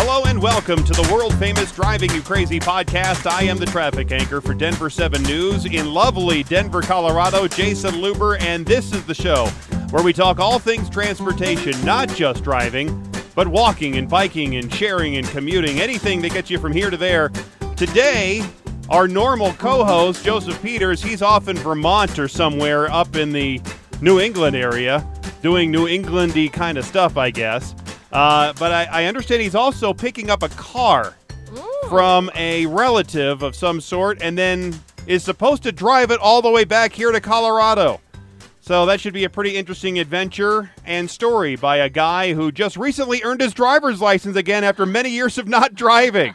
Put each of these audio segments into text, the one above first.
Hello and welcome to the world famous Driving You Crazy podcast. I am the traffic anchor for Denver 7 News in lovely Denver, Colorado, Jason Luber, and this is the show where we talk all things transportation, not just driving, but walking and biking and sharing and commuting, anything that gets you from here to there. Today, our normal co host, Joseph Peters, he's off in Vermont or somewhere up in the New England area doing New Englandy kind of stuff, I guess. Uh, but I, I understand he's also picking up a car from a relative of some sort and then is supposed to drive it all the way back here to Colorado. So that should be a pretty interesting adventure and story by a guy who just recently earned his driver's license again after many years of not driving.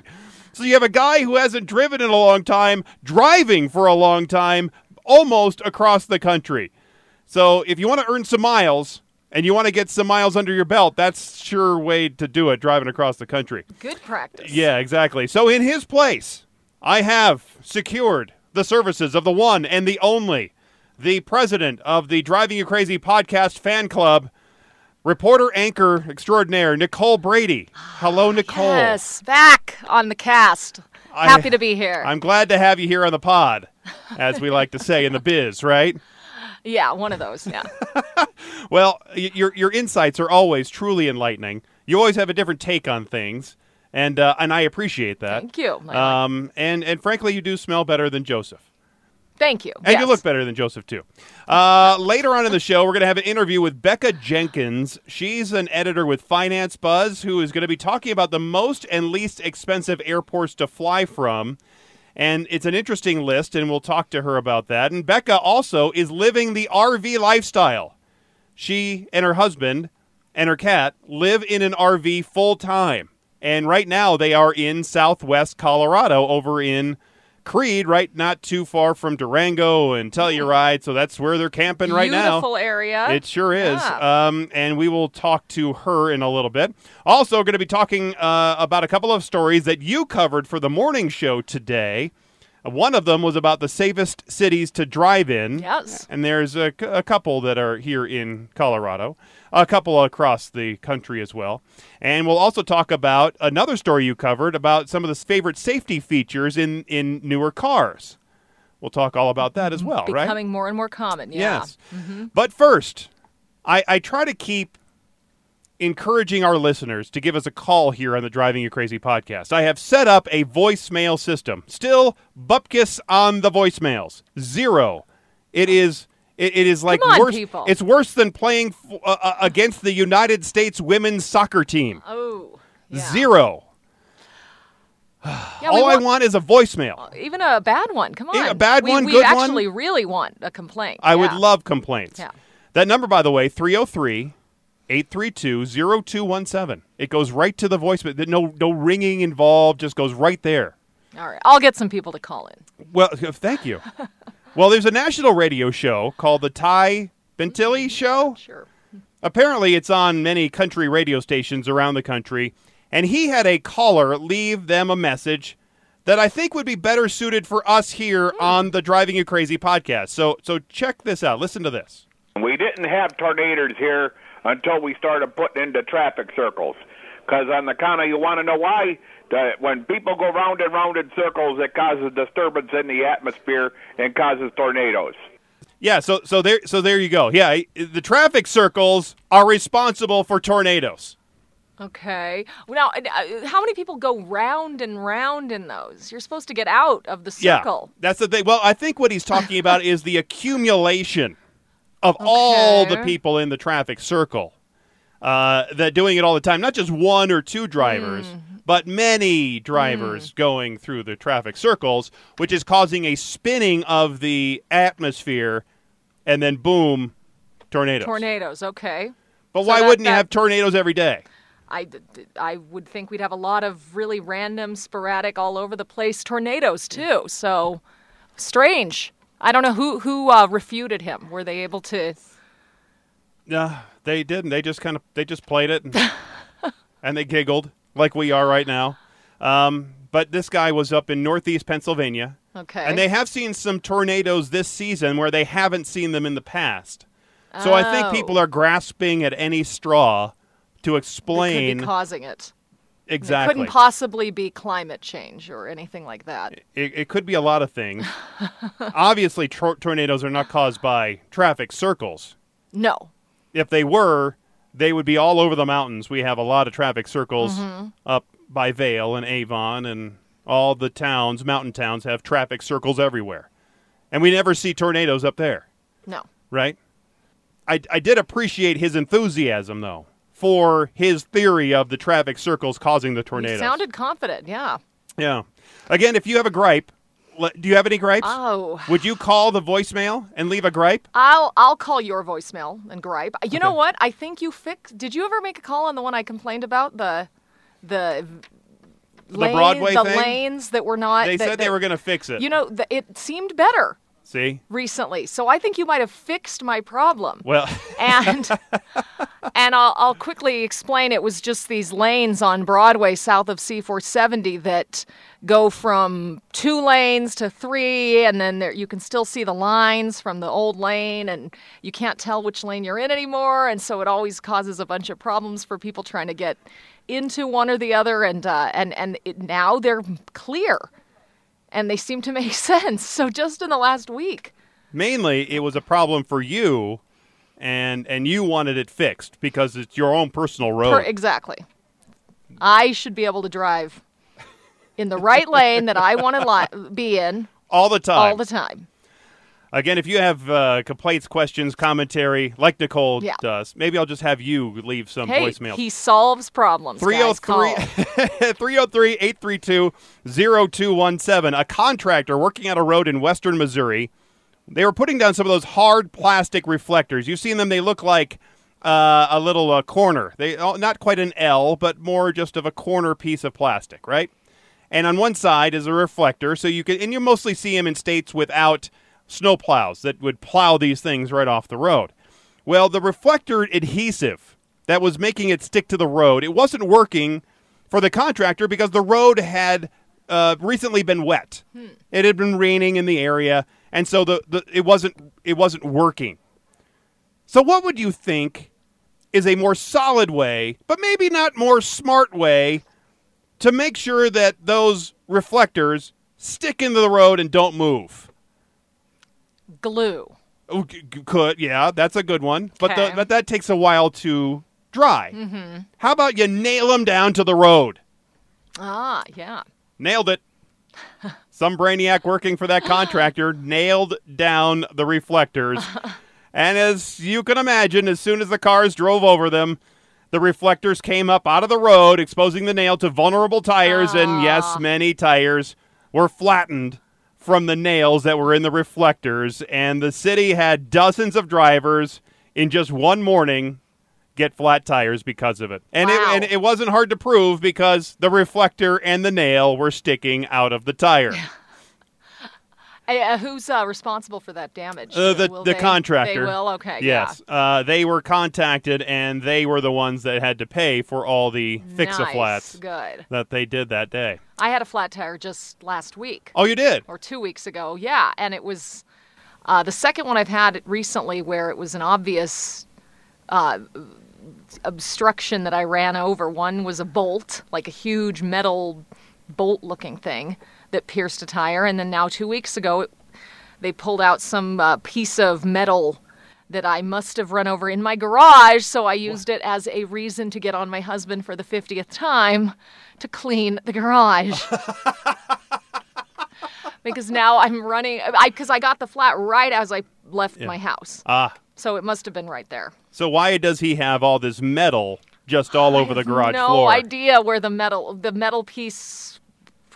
So you have a guy who hasn't driven in a long time, driving for a long time, almost across the country. So if you want to earn some miles and you want to get some miles under your belt, that's sure way to do it driving across the country. Good practice. Yeah, exactly. So in his place, I have secured the services of the one and the only, the president of the Driving You Crazy podcast fan club, reporter anchor extraordinaire, Nicole Brady. Hello, ah, Nicole. Yes, back on the cast. I- Happy to be here. I'm glad to have you here on the pod, as we like to say in the biz, right? Yeah, one of those. Yeah. Well, y- your your insights are always truly enlightening. You always have a different take on things, and uh, and I appreciate that. Thank you. Um, and and frankly, you do smell better than Joseph, Thank you. and you look better than Joseph too. Uh, later on in the show, we're going to have an interview with Becca Jenkins. She's an editor with Finance Buzz who is going to be talking about the most and least expensive airports to fly from. And it's an interesting list, and we'll talk to her about that. And Becca also is living the RV lifestyle. She and her husband and her cat live in an RV full time. And right now they are in southwest Colorado over in Creede, right not too far from Durango and Telluride. So that's where they're camping right now. Beautiful area. It sure is. Yeah. Um, and we will talk to her in a little bit. Also, going to be talking uh, about a couple of stories that you covered for the morning show today. One of them was about the safest cities to drive in. Yes. And there's a couple that are here in Colorado, a couple across the country as well. And we'll also talk about another story you covered about some of the favorite safety features in, in newer cars. We'll talk all about that as well, right? Becoming more and more common. Yeah. Yes. Mm-hmm. But first, I, I try to keep encouraging our listeners to give us a call here on the Driving You Crazy podcast. I have set up a voicemail system. Still, bupkis on the voicemails. Zero. It is. It, it is like on, worse. people. It's worse than playing f- uh, uh, against the United States women's soccer team. Oh. Yeah. Zero. Yeah, All I want, want is a voicemail. even a bad one. Come on. Yeah, a bad we, one, we good one. We actually really want a complaint. I would love complaints. Yeah. That number, by the way, 303 832 0217. It goes right to the voicemail. No, no ringing involved, just goes right there. All right. I'll get some people to call in. Well, thank you. well, there's a national radio show called the Ty Bentli mm-hmm. Show. Sure. Apparently, it's on many country radio stations around the country. And he had a caller leave them a message that I think would be better suited for us here hmm. on the Driving You Crazy podcast. So, so check this out. Listen to this. We didn't have tornadoes here until we started putting into traffic circles. Because on the counter, you want to know why? That when people go round and round in circles, it causes disturbance in the atmosphere and causes tornadoes. Yeah, so so there so there you go. Yeah, the traffic circles are responsible for tornadoes. Okay. Now, uh, how many people go round and round in those? You're supposed to get out of the circle. Yeah, circle. that's the thing. Well, I think what he's talking about is the accumulation of all the people in the traffic circle uh, that doing it all the time. Not just one or two drivers, Hmm. but many drivers going through the traffic circles, which is causing a spinning of the atmosphere, and then boom, tornadoes. Tornadoes. Okay. But So why that- wouldn't you have tornadoes every day? I, I would think we'd have a lot of really random, sporadic, all over the place tornadoes too. So strange. I don't know who who uh, refuted him. Were they able to? No, they didn't. They just kind of they just played it, and, and they giggled like we are right now. Um, but this guy was up in northeast Pennsylvania, Okay. and they have seen some tornadoes this season where they haven't seen them in the past. So I think Oh. people are grasping at any straw to explain be causing it. Exactly. It couldn't possibly be climate change or anything like that. It, it could be a lot of things. Obviously, tor- tornadoes are not caused by traffic circles. No. If they were, they would be all over the mountains. We have a lot of traffic circles mm-hmm. up by Vail and Avon, and all the towns, mountain towns, have traffic circles everywhere. And we never see tornadoes up there, No. right? I, I did appreciate his enthusiasm, though, for his theory of the traffic circles causing the tornado. sounded confident, yeah. yeah. Again, if you have a gripe, do you have any gripes? Oh. Would you call the voicemail and leave a gripe? I'll I'll call your voicemail and gripe. You know what? I think you fixed. Did you ever make a call on the one I complained about the the The lane- Broadway the thing? lanes that were not. They that- said they that- were going to fix it. You know, th- it seemed better See? recently, so I think you might have fixed my problem. Well, and and I'll, I'll quickly explain. It was just these lanes on Broadway south of C470 that go from two lanes to three, and then there, you can still see the lines from the old lane, and you can't tell which lane you're in anymore, and so it always causes a bunch of problems for people trying to get into one or the other, and uh, and and it, now they're clear, and they seem to make sense. So just in the last week. mainly it was a problem for you and and you wanted it fixed because it's your own personal road. Per- exactly. I should be able to drive in the right lane that I want to li- be in all the time. all the time. Again, if you have uh, complaints, questions, commentary, like Nicole Yeah. does, maybe I'll just have you leave some voicemail. Hey, voicemails. he solves problems. guys. 303 832 0217. A contractor working on a road in western Missouri, they were putting down some of those hard plastic reflectors. You've seen them, they look like uh, a little uh, corner. They oh, Not quite an L, but more just of a corner piece of plastic, right? And on one side is a reflector, so you can, and you mostly see them in states without snow plows that would plow these things right off the road. Well, the reflector adhesive that was making it stick to the road, it wasn't working for the contractor because the road had uh, recently been wet. It had been raining in the area, and so the, the it wasn't it wasn't working. So, what would you think is a more solid way, but maybe not more smart way, to make sure that those reflectors stick into the road and don't move? Glue. Oh, g- g- Could yeah, that's a good one, but the, Okay. but that takes a while to dry. Mm-hmm. How about you nail them down to the road? Ah, yeah. Nailed it. Some brainiac working for that contractor nailed down the reflectors. and as you can imagine, as soon as the cars drove over them, the reflectors came up out of the road, exposing the nail to vulnerable tires. And yes, many tires were flattened from the nails that were in the reflectors. And the city had dozens of drivers in just one morning get flat tires because of it. And, Wow. it, and it wasn't hard to prove because the reflector and the nail were sticking out of the tire. Uh, who's uh, responsible for that damage? Uh, the Will the they- contractor. They will. Okay. Yes. Uh, they were contacted, and they were the ones that had to pay for all the fix-a-flats Nice. Good. that they did that day. I had a flat tire just last week. Oh, you did? or two weeks ago. Yeah, and it was uh, the second one I've had recently where it was an obvious uh, obstruction that I ran over. One was a bolt, like a huge metal bolt-looking thing that pierced a tire, and then now two weeks ago, it, they pulled out some uh, piece of metal. That I must have run over in my garage, so I used it as a reason to get on my husband for the 50th time to clean the garage because now I'm running I because I got the flat right as I left my house. Ah. So it must have been right there. So why does he have all this metal just all over the garage no floor? No idea where the metal the metal piece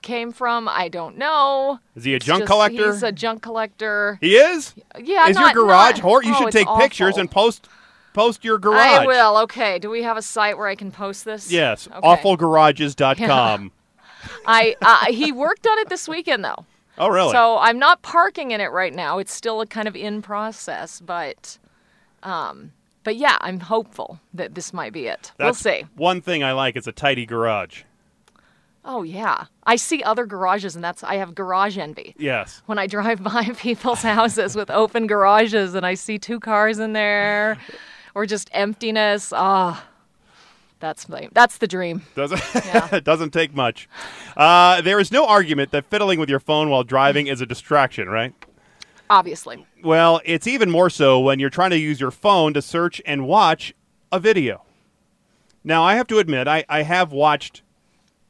came from. I don't know. Is he a It's junk just- collector? He's a junk collector. he is? Yeah, is not- your garage not- hor You oh, should take pictures and post post your garage. I will. Okay. Do we have a site where I can post this? Yes, Okay. awfulgarages.com. I uh, he worked on it this weekend though. Oh, really? So I'm not parking in it right now. It's still a kind of in process, but um but yeah, I'm hopeful that this might be it. we'll see. One thing I like is a tidy garage. Oh yeah. I see other garages and that's I have garage envy. Yes. When I drive by people's houses with open garages and I see two cars in there or just emptiness. Ah, That's my, that's the dream. Doesn't Yeah. it doesn't take much. Uh, there is no argument that fiddling with your phone while driving is a distraction, right? Obviously. Well, it's even more so when you're trying to use your phone to search and watch a video. Now, I have to admit, I, I have watched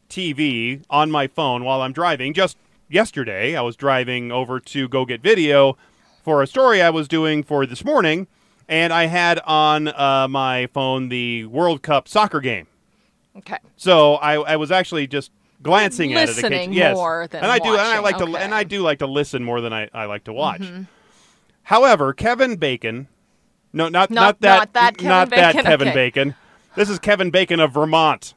TV on my phone while I'm driving. Just yesterday, I was driving over to go get video for a story I was doing for this morning, and I had on uh, my phone the World Cup soccer game. Okay. So I, I was actually just glancing at it. Listening yes. more than and I do, and I like to, Okay. Mm-hmm. and I do like to listen more than I, I like to watch. However, Kevin Bacon, no, not Not- not that, not that Kevin not that Kevin okay. Bacon. This is Kevin Bacon of Vermont,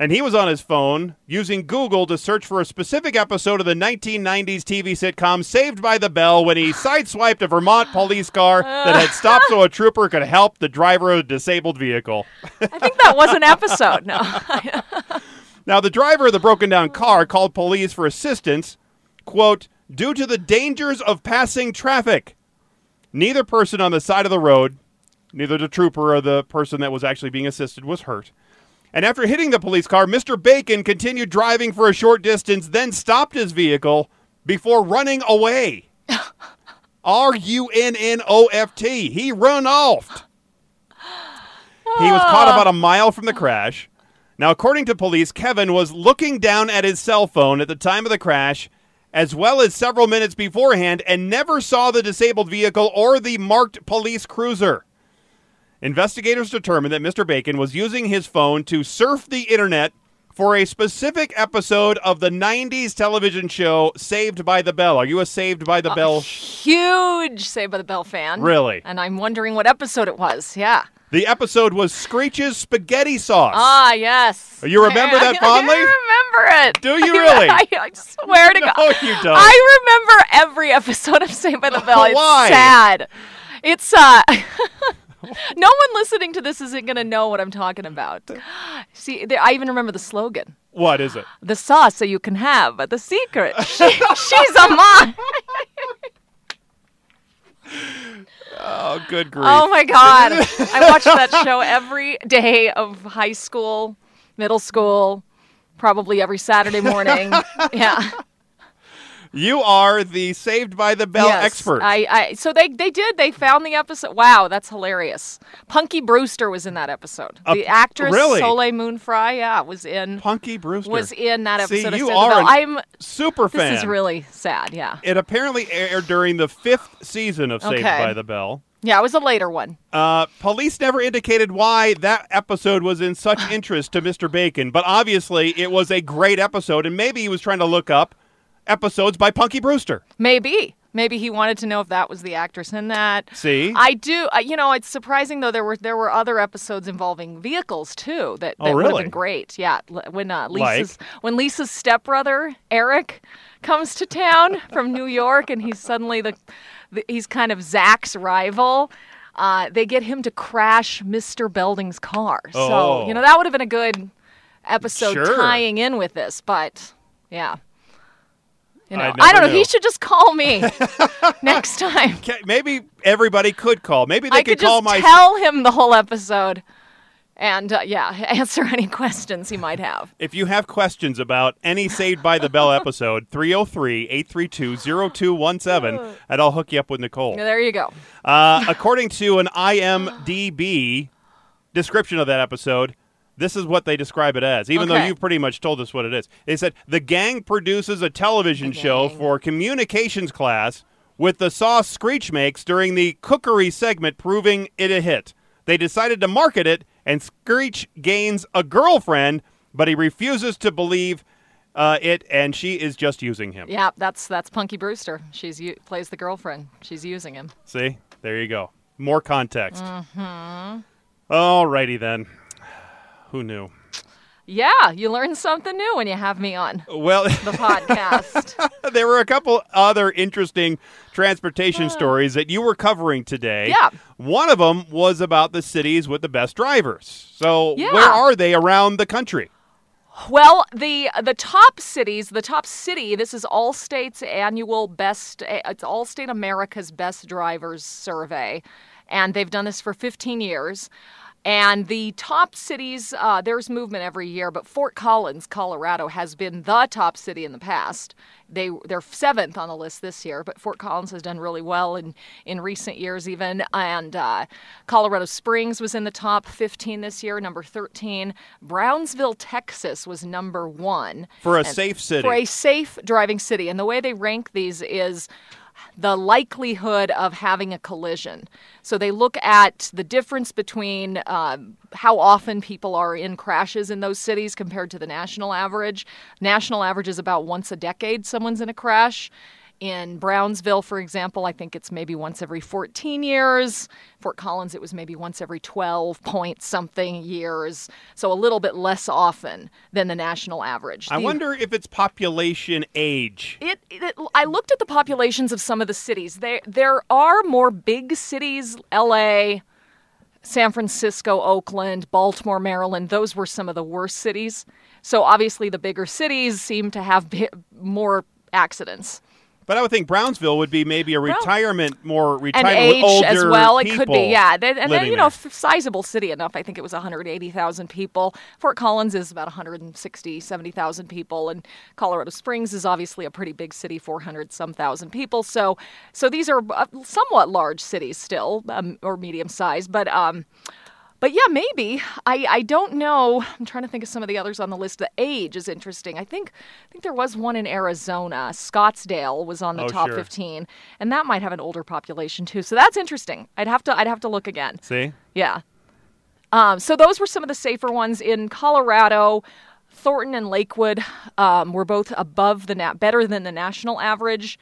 and he was on his phone using Google to search for a specific episode of the 1990s TV sitcom Saved by the Bell when he sideswiped a Vermont police car that had stopped so a trooper could help the driver of a disabled vehicle. I think that was an episode. No. Now, the driver of the broken down car called police for assistance, quote, due to the dangers of passing traffic. Neither person on the side of the road, neither the trooper or the person that was actually being assisted, was hurt. And after hitting the police car, Mr. Bacon continued driving for a short distance, then stopped his vehicle before running away. R U N N O F T. He run off. He was caught about a mile from the crash. Now, according to police, Kevin was looking down at his cell phone at the time of the crash, as well as several minutes beforehand, and never saw the disabled vehicle or the marked police cruiser. Investigators determined that Mr. Bacon was using his phone to surf the internet for a specific episode of the 90s television show Saved by the Bell. Are you a Saved by the Bell? Huge Saved by the Bell fan. Really? And I'm wondering what episode it was. Yeah. The episode was Screech's Spaghetti Sauce. Ah, yes. You remember that I- fondly? I remember it. Do you really? I, I swear to No, God. you don't. I remember every episode of Saved by the Bell. It's Why? sad. It's uh No one listening to this isn't going to know what I'm talking about. See, there, I even remember the slogan. What is it? The sauce so you can have, but the secret, she, she's a mom. Oh, good grief. Oh my god. I watched that show every day of high school, middle school, probably every Saturday morning. yeah. You are the Saved by the Bell Yes. expert. I, I so they they did. They found the episode. Wow, that's hilarious. Punky Brewster was in that episode. Uh, the actress really? Soleil Moon Fry, yeah, was in Punky Brewster. was in that See, episode you by the are I'm super fan. this is really sad, yeah. It apparently aired during the fifth season of Saved Okay. by the Bell. Yeah, it was a later one. Uh, police never indicated why that episode was in such interest to Mr. Bacon, but obviously it was a great episode, and maybe he was trying to look up episodes by Punky Brewster. Maybe. Maybe he wanted to know if that was the actress in that. See? I do. Uh, you know, it's surprising though. There were there were other episodes involving vehicles too that, Oh, that would have really? been great. Yeah, when uh, Lisa's Like? when Lisa's stepbrother Eric comes to town from New York, and he's suddenly the, the he's kind of Zach's rival. Uh, they get him to crash Mr. Belding's car. Oh. So you know that would have been a good episode Sure. tying in with this, but yeah. You know, I I, don't know. knew. He should just call me next time. Maybe everybody could call. Maybe they I could could call just my. tell him the whole episode, and uh, yeah, answer any questions he might have. If you have questions about any Saved by the Bell episode, 303 832 0217, and I'll hook you up with Nicole. There you go. Uh, according to an IMDb description of that episode, this is what they describe it as, even though you've pretty much told us what it is. They said the gang produces a television show for communications class with the sauce Screech makes during the cookery segment, proving it a hit. They decided to market it, and Screech gains a girlfriend, but he refuses to believe uh, it, and she is just using him. Yeah, that's that's Punky Brewster. She's u- plays the girlfriend. She's using him. See, there you go. More context. Mm-hmm. All righty then. Who knew? Yeah, you learn something new when you have me on Well, the podcast. there were a couple other interesting transportation stories that you were covering today. Uh. Yeah. One of them was about the cities with the best drivers. So, Yeah. where are they around the country? Well, the the top cities, the top city. This is Allstate's annual best. eh, It's Allstate America's Best Drivers Survey, and they've done this for 15 years. And the top cities, uh, there's movement every year, but Fort Collins, Colorado, has been the top city in the past. They they're seventh on the list this year, but Fort Collins has done really well in in recent years, even. And uh, Colorado Springs was in the top 15 this year, number 13. Brownsville, Texas, was number one For a And- safe city. For a safe driving city, and the way they rank these is the likelihood of having a collision. So they look at the difference between um, how often people are in crashes in those cities compared to the national average. National average is about once a decade someone's in a crash. In Brownsville, for example, I think it's maybe once every 14 years. Fort Collins, it was maybe once every 12 point something years. So a little bit less often than the national average. I The- wonder if it's population age. it, it I looked at the populations of some of the cities. There there are more big cities, LA, San Francisco, Oakland, Baltimore, Maryland. Those were some of the worst cities. So obviously the bigger cities seem to have more accidents. But I would think Brownsville would be maybe a retirement, more And retirement age with older as well, it could be, yeah. Then, and then, you know, there. sizable city enough. I think it was 180,000 people. Fort Collins is about 160, 70,000 people, and Colorado Springs is obviously a pretty big city, 400 some thousand people. So, so these are uh, somewhat large cities still, um, or medium sized, but um, but yeah, maybe. I, I don't know. I'm trying to think of some of the others on the list. The age is interesting. I think I think there was one in Arizona. Scottsdale was on the Oh, top sure. 15, and that might have an older population too. So that's interesting. I'd have to I'd have to look again. See? Yeah. Um, so those were some of the safer ones in Colorado. Thornton and Lakewood um, were both above the na- better than the national average,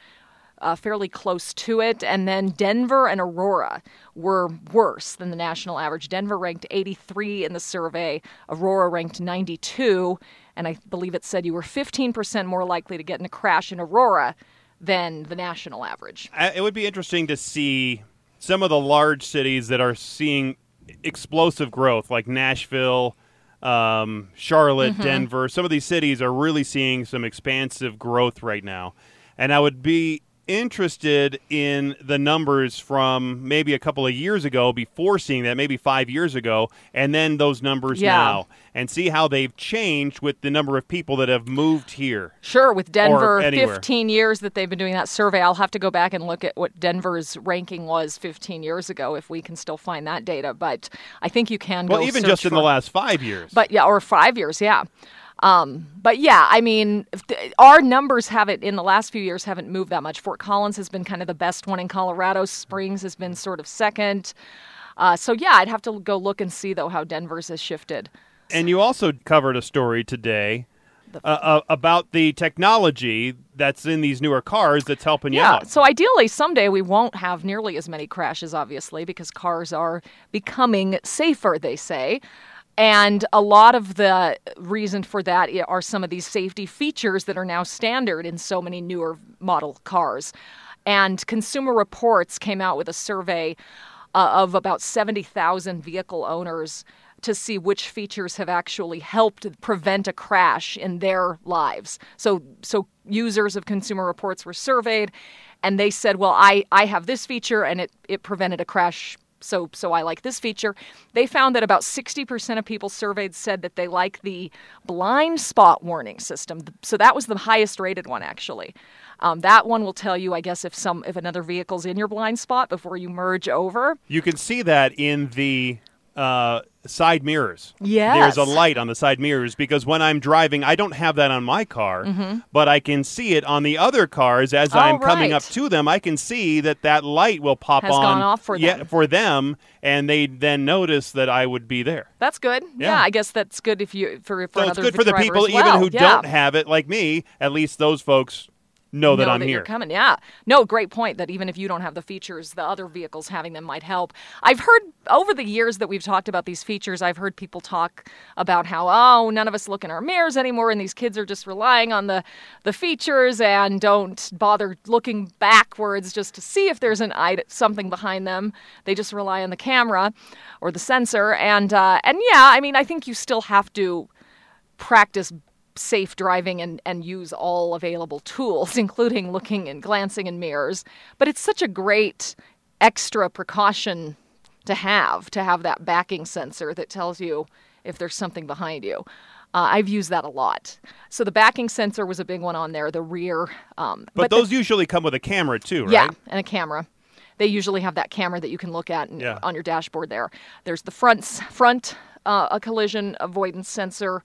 uh, fairly close to it. And then Denver and Aurora were worse than the national average. Denver ranked 83 in the survey. Aurora ranked 92, and I believe it said you were 15% more likely to get in a crash in Aurora than the national average. It would be interesting to see some of the large cities that are seeing explosive growth, like Nashville, um, Charlotte, Mm-hmm. Denver. Some of these cities are really seeing some expansive growth right now. And I would be interested in the numbers from maybe a couple of years ago before seeing that, maybe five years ago, and then those numbers Yeah. now, and see how they've changed with the number of people that have moved here. Sure, with Denver, 15 years that they've been doing that survey. I'll have to go back and look at what Denver's ranking was 15 years ago if we can still find that data. But I think you can Well, even just in the last five years. But yeah, or five years, yeah. Um, but yeah, I mean, the- our numbers haven't in the last few years haven't moved that much. Fort Collins has been kind of the best one in Colorado. Springs has been sort of second. Uh, so yeah, I'd have to go look and see though how Denver's has shifted. And you also covered a story today uh, uh, about the technology that's in these newer cars that's helping you Yeah. out. So ideally, someday we won't have nearly as many crashes, obviously, because cars are becoming safer, they say. And a lot of the reason for that are some of these safety features that are now standard in so many newer model cars. And Consumer Reports came out with a survey uh, of about 70,000 vehicle owners to see which features have actually helped prevent a crash in their lives. So so users of consumer reports were surveyed and they said, "Well, I I have this feature and it it prevented a crash." So, so I like this feature. They found that about 60% of people surveyed said that they like the blind spot warning system. So that was the highest rated one, actually. Um, that one will tell you, I guess, if some if another vehicle's in your blind spot before you merge over. You can see that in the uh, side mirrors. Yes. There's a light on the side mirrors because when I'm driving, I don't have that on my car, but I can see it on the other cars as Mm-hmm. Oh, I'm coming up to them. I can see that that light will pop Has on gone off for yeah, them. for them, and they then notice that I would be there. That's good. Yeah, Yeah. I guess that's good if you for for So it's good for the people as even who yeah. don't have it, like me. At least those folks know that know I'm that here. you're coming. Yeah. No, great point. That even if you don't have the features, the other vehicles having them might help. I've heard over the years that we've talked about these features. I've heard people talk about how oh, none of us look in our mirrors anymore, and these kids are just relying on the the features and don't bother looking backwards just to see if there's an id- something behind them. They just rely on the camera or the sensor. And uh, and yeah, I mean, I think you still have to practice safe driving and, and use all available tools, including looking and glancing in mirrors. But it's such a great extra precaution to have to have that backing sensor that tells you if there's something behind you. Uh, I've used that a lot. So the backing sensor was a big one on there. The rear, um, But, the- those usually come with a camera too, right? yeah, and a camera. They usually have that camera that you can look at and, Yeah. on your dashboard. There, there's the front front uh, a collision avoidance sensor,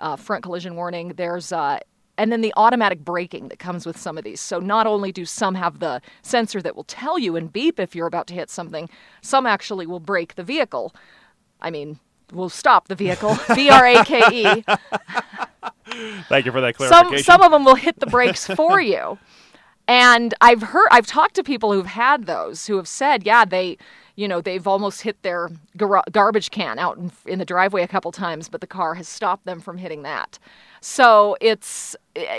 uh, front collision warning. There's uh, and then the automatic braking that comes with some of these. So not only do some have the sensor that will tell you and beep if you're about to hit something, some actually will brake the vehicle. I mean, will stop the vehicle. B R A K E. Thank you for that clarification. some some of them will hit the brakes for you and i've heard i've talked to people who've had those who have said yeah they you know they've almost hit their gar- garbage can out in, in the driveway a couple times but the car has stopped them from hitting that so it's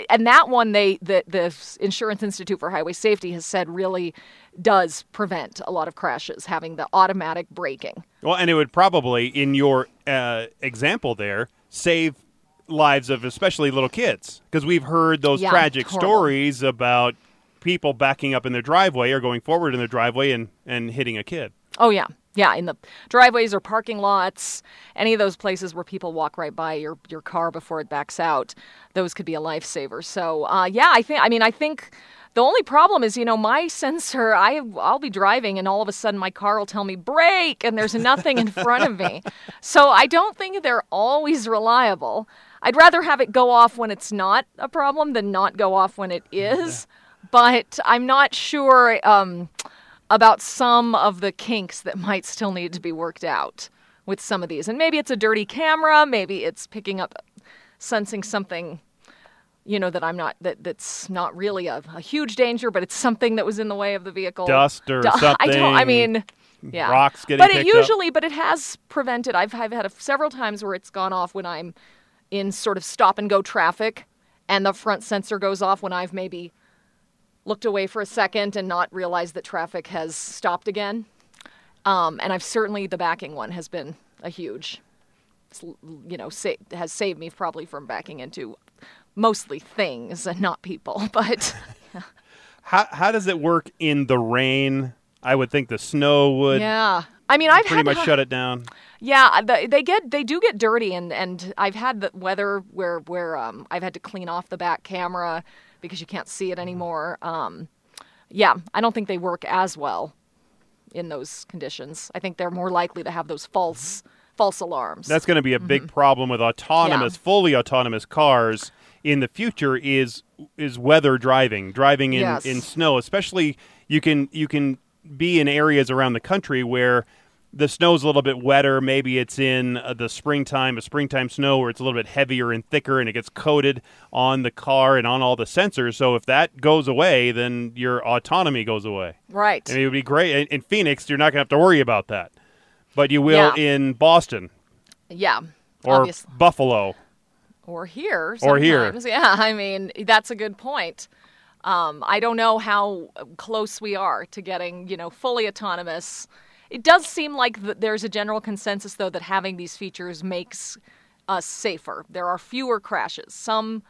and that one they the the insurance institute for highway safety has said really does prevent a lot of crashes having the automatic braking Well, and it would probably, in your uh, example there, save lives of especially little kids because we've heard those Yeah, tragic horrible. stories about people backing up in their driveway or going forward in their driveway and, and hitting a kid. Oh yeah, yeah. In the driveways or parking lots, any of those places where people walk right by your your car before it backs out, those could be a lifesaver. So uh, yeah, I think. I mean, I think the only problem is, you know, my sensor. I I'll be driving and all of a sudden my car will tell me brake, and there's nothing in front of me. So I don't think they're always reliable. I'd rather have it go off when it's not a problem than not go off when it is. But I'm not sure. Um, about some of the kinks that might still need to be worked out with some of these. And maybe it's a dirty camera, maybe it's picking up sensing something you know that I'm not that that's not really a, a huge danger, but it's something that was in the way of the vehicle. Dust or Du- I don't I mean yeah. rocks getting But it picked up. usually but it has prevented I've I've had a, several times where it's gone off when I'm in sort of stop and go traffic and the front sensor goes off when I've maybe looked away for a second and not realized that traffic has stopped again. Um, and I've certainly the backing one has been a huge, you know, sa- has saved me probably from backing into mostly things and not people. But How, how does it work in the rain? I would think the snow would yeah, I mean, I've pretty much shut it down. Yeah, they get they do get dirty, and and I've had the weather where where um I've had to clean off the back camera because you can't see it anymore. Um, yeah, I don't think they work as well in those conditions. I think they're more likely to have those false false alarms. That's going to be a big problem with autonomous, Mm-hmm. Yeah. fully autonomous cars in the future. Is is weather driving, driving in, Yes. in snow, especially you can you can be in areas around the country where the snow's a little bit wetter. Maybe it's in uh, the springtime, a springtime snow where it's a little bit heavier and thicker, and it gets coated on the car and on all the sensors. So if that goes away, then your autonomy goes away. right. I mean, it would be great in, in Phoenix. You're not going to have to worry about that, but you will Yeah. in Boston yeah. or obvious- Buffalo. or here Or here. Yeah, I mean that's a good point. Um, I don't know how close we are to getting you know fully autonomous. It does seem like th- there's a general consensus though that having these features makes us safer. There are fewer crashes. Some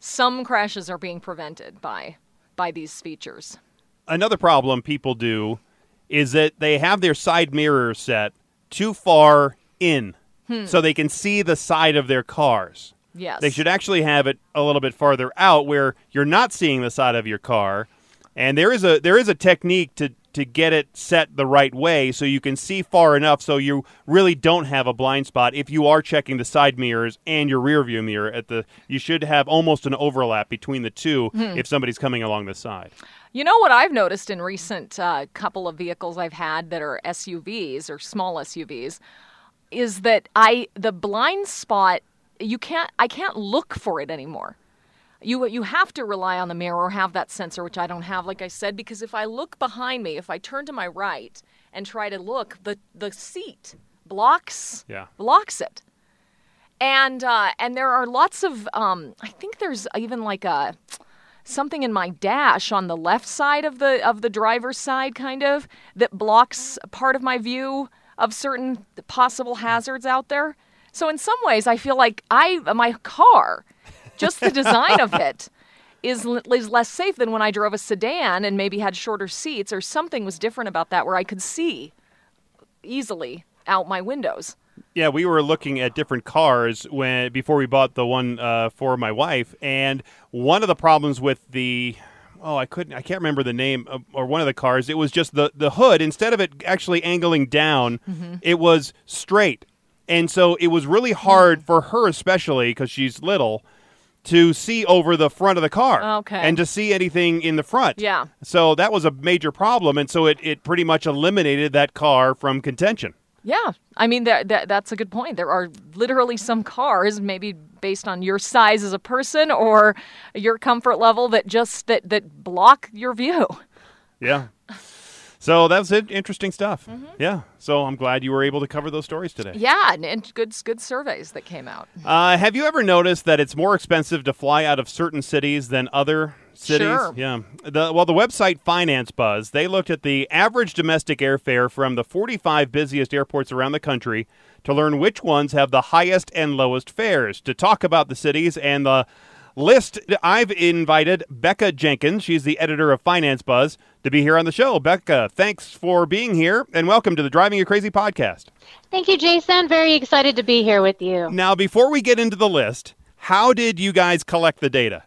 some crashes are being prevented by by these features. another problem people do is that they have their side mirror set too far in hmm. so they can see the side of their cars. Yes. They should actually have it a little bit farther out where you're not seeing the side of your car. And there is a there is a technique to to get it set the right way so you can see far enough so you really don't have a blind spot if you are checking the side mirrors and your rear view mirror at the you should have almost an overlap between the two if somebody's coming along the side. You know what I've noticed in recent uh, couple of vehicles I've had that are SUVs or small SUVs is that I the blind spot you can't I can't look for it anymore. You you have to rely on the mirror or have that sensor which I don't have like I said because if I look behind me if I turn to my right and try to look the the seat blocks Yeah. blocks it. And uh, and there are lots of um, I think there's even like a something in my dash on the left side of the of the driver's side kind of that blocks part of my view of certain possible hazards out there. So in some ways I feel like I my car just the design of it is is less safe than when I drove a sedan and maybe had shorter seats or something was different about that where I could see easily out my windows. Yeah, we were looking at different cars when before we bought the one uh, for my wife, and one of the problems with the oh, I couldn't, I can't remember the name of, or one of the cars. It was just the the hood instead of it actually angling down, Mm-hmm. it was straight, and so it was really hard for her, especially because she's little, to see over the front of the car. Okay. and to see anything in the front. Yeah. So that was a major problem, and so it it pretty much eliminated that car from contention. Yeah, I mean that, that that's a good point. There are literally some cars, maybe based on your size as a person or your comfort level, that just that that block your view. Yeah. So that's it. Interesting stuff. Mm-hmm. Yeah. So I'm glad you were able to cover those stories today. Yeah, and, and good good surveys that came out. Uh, have you ever noticed that it's more expensive to fly out of certain cities than other cities? Sure. Yeah. The, well, the website Finance Buzz they looked at the average domestic airfare from the 45 busiest airports around the country to learn which ones have the highest and lowest fares. To talk about the cities and the list, I've invited Becca Jenkins. She's the editor of Finance Buzz to be here on the show. Becca, thanks for being here and welcome to the Driving You Crazy podcast. Thank you, Jason. Very excited to be here with you. Now, before we get into the list, how did you guys collect the data?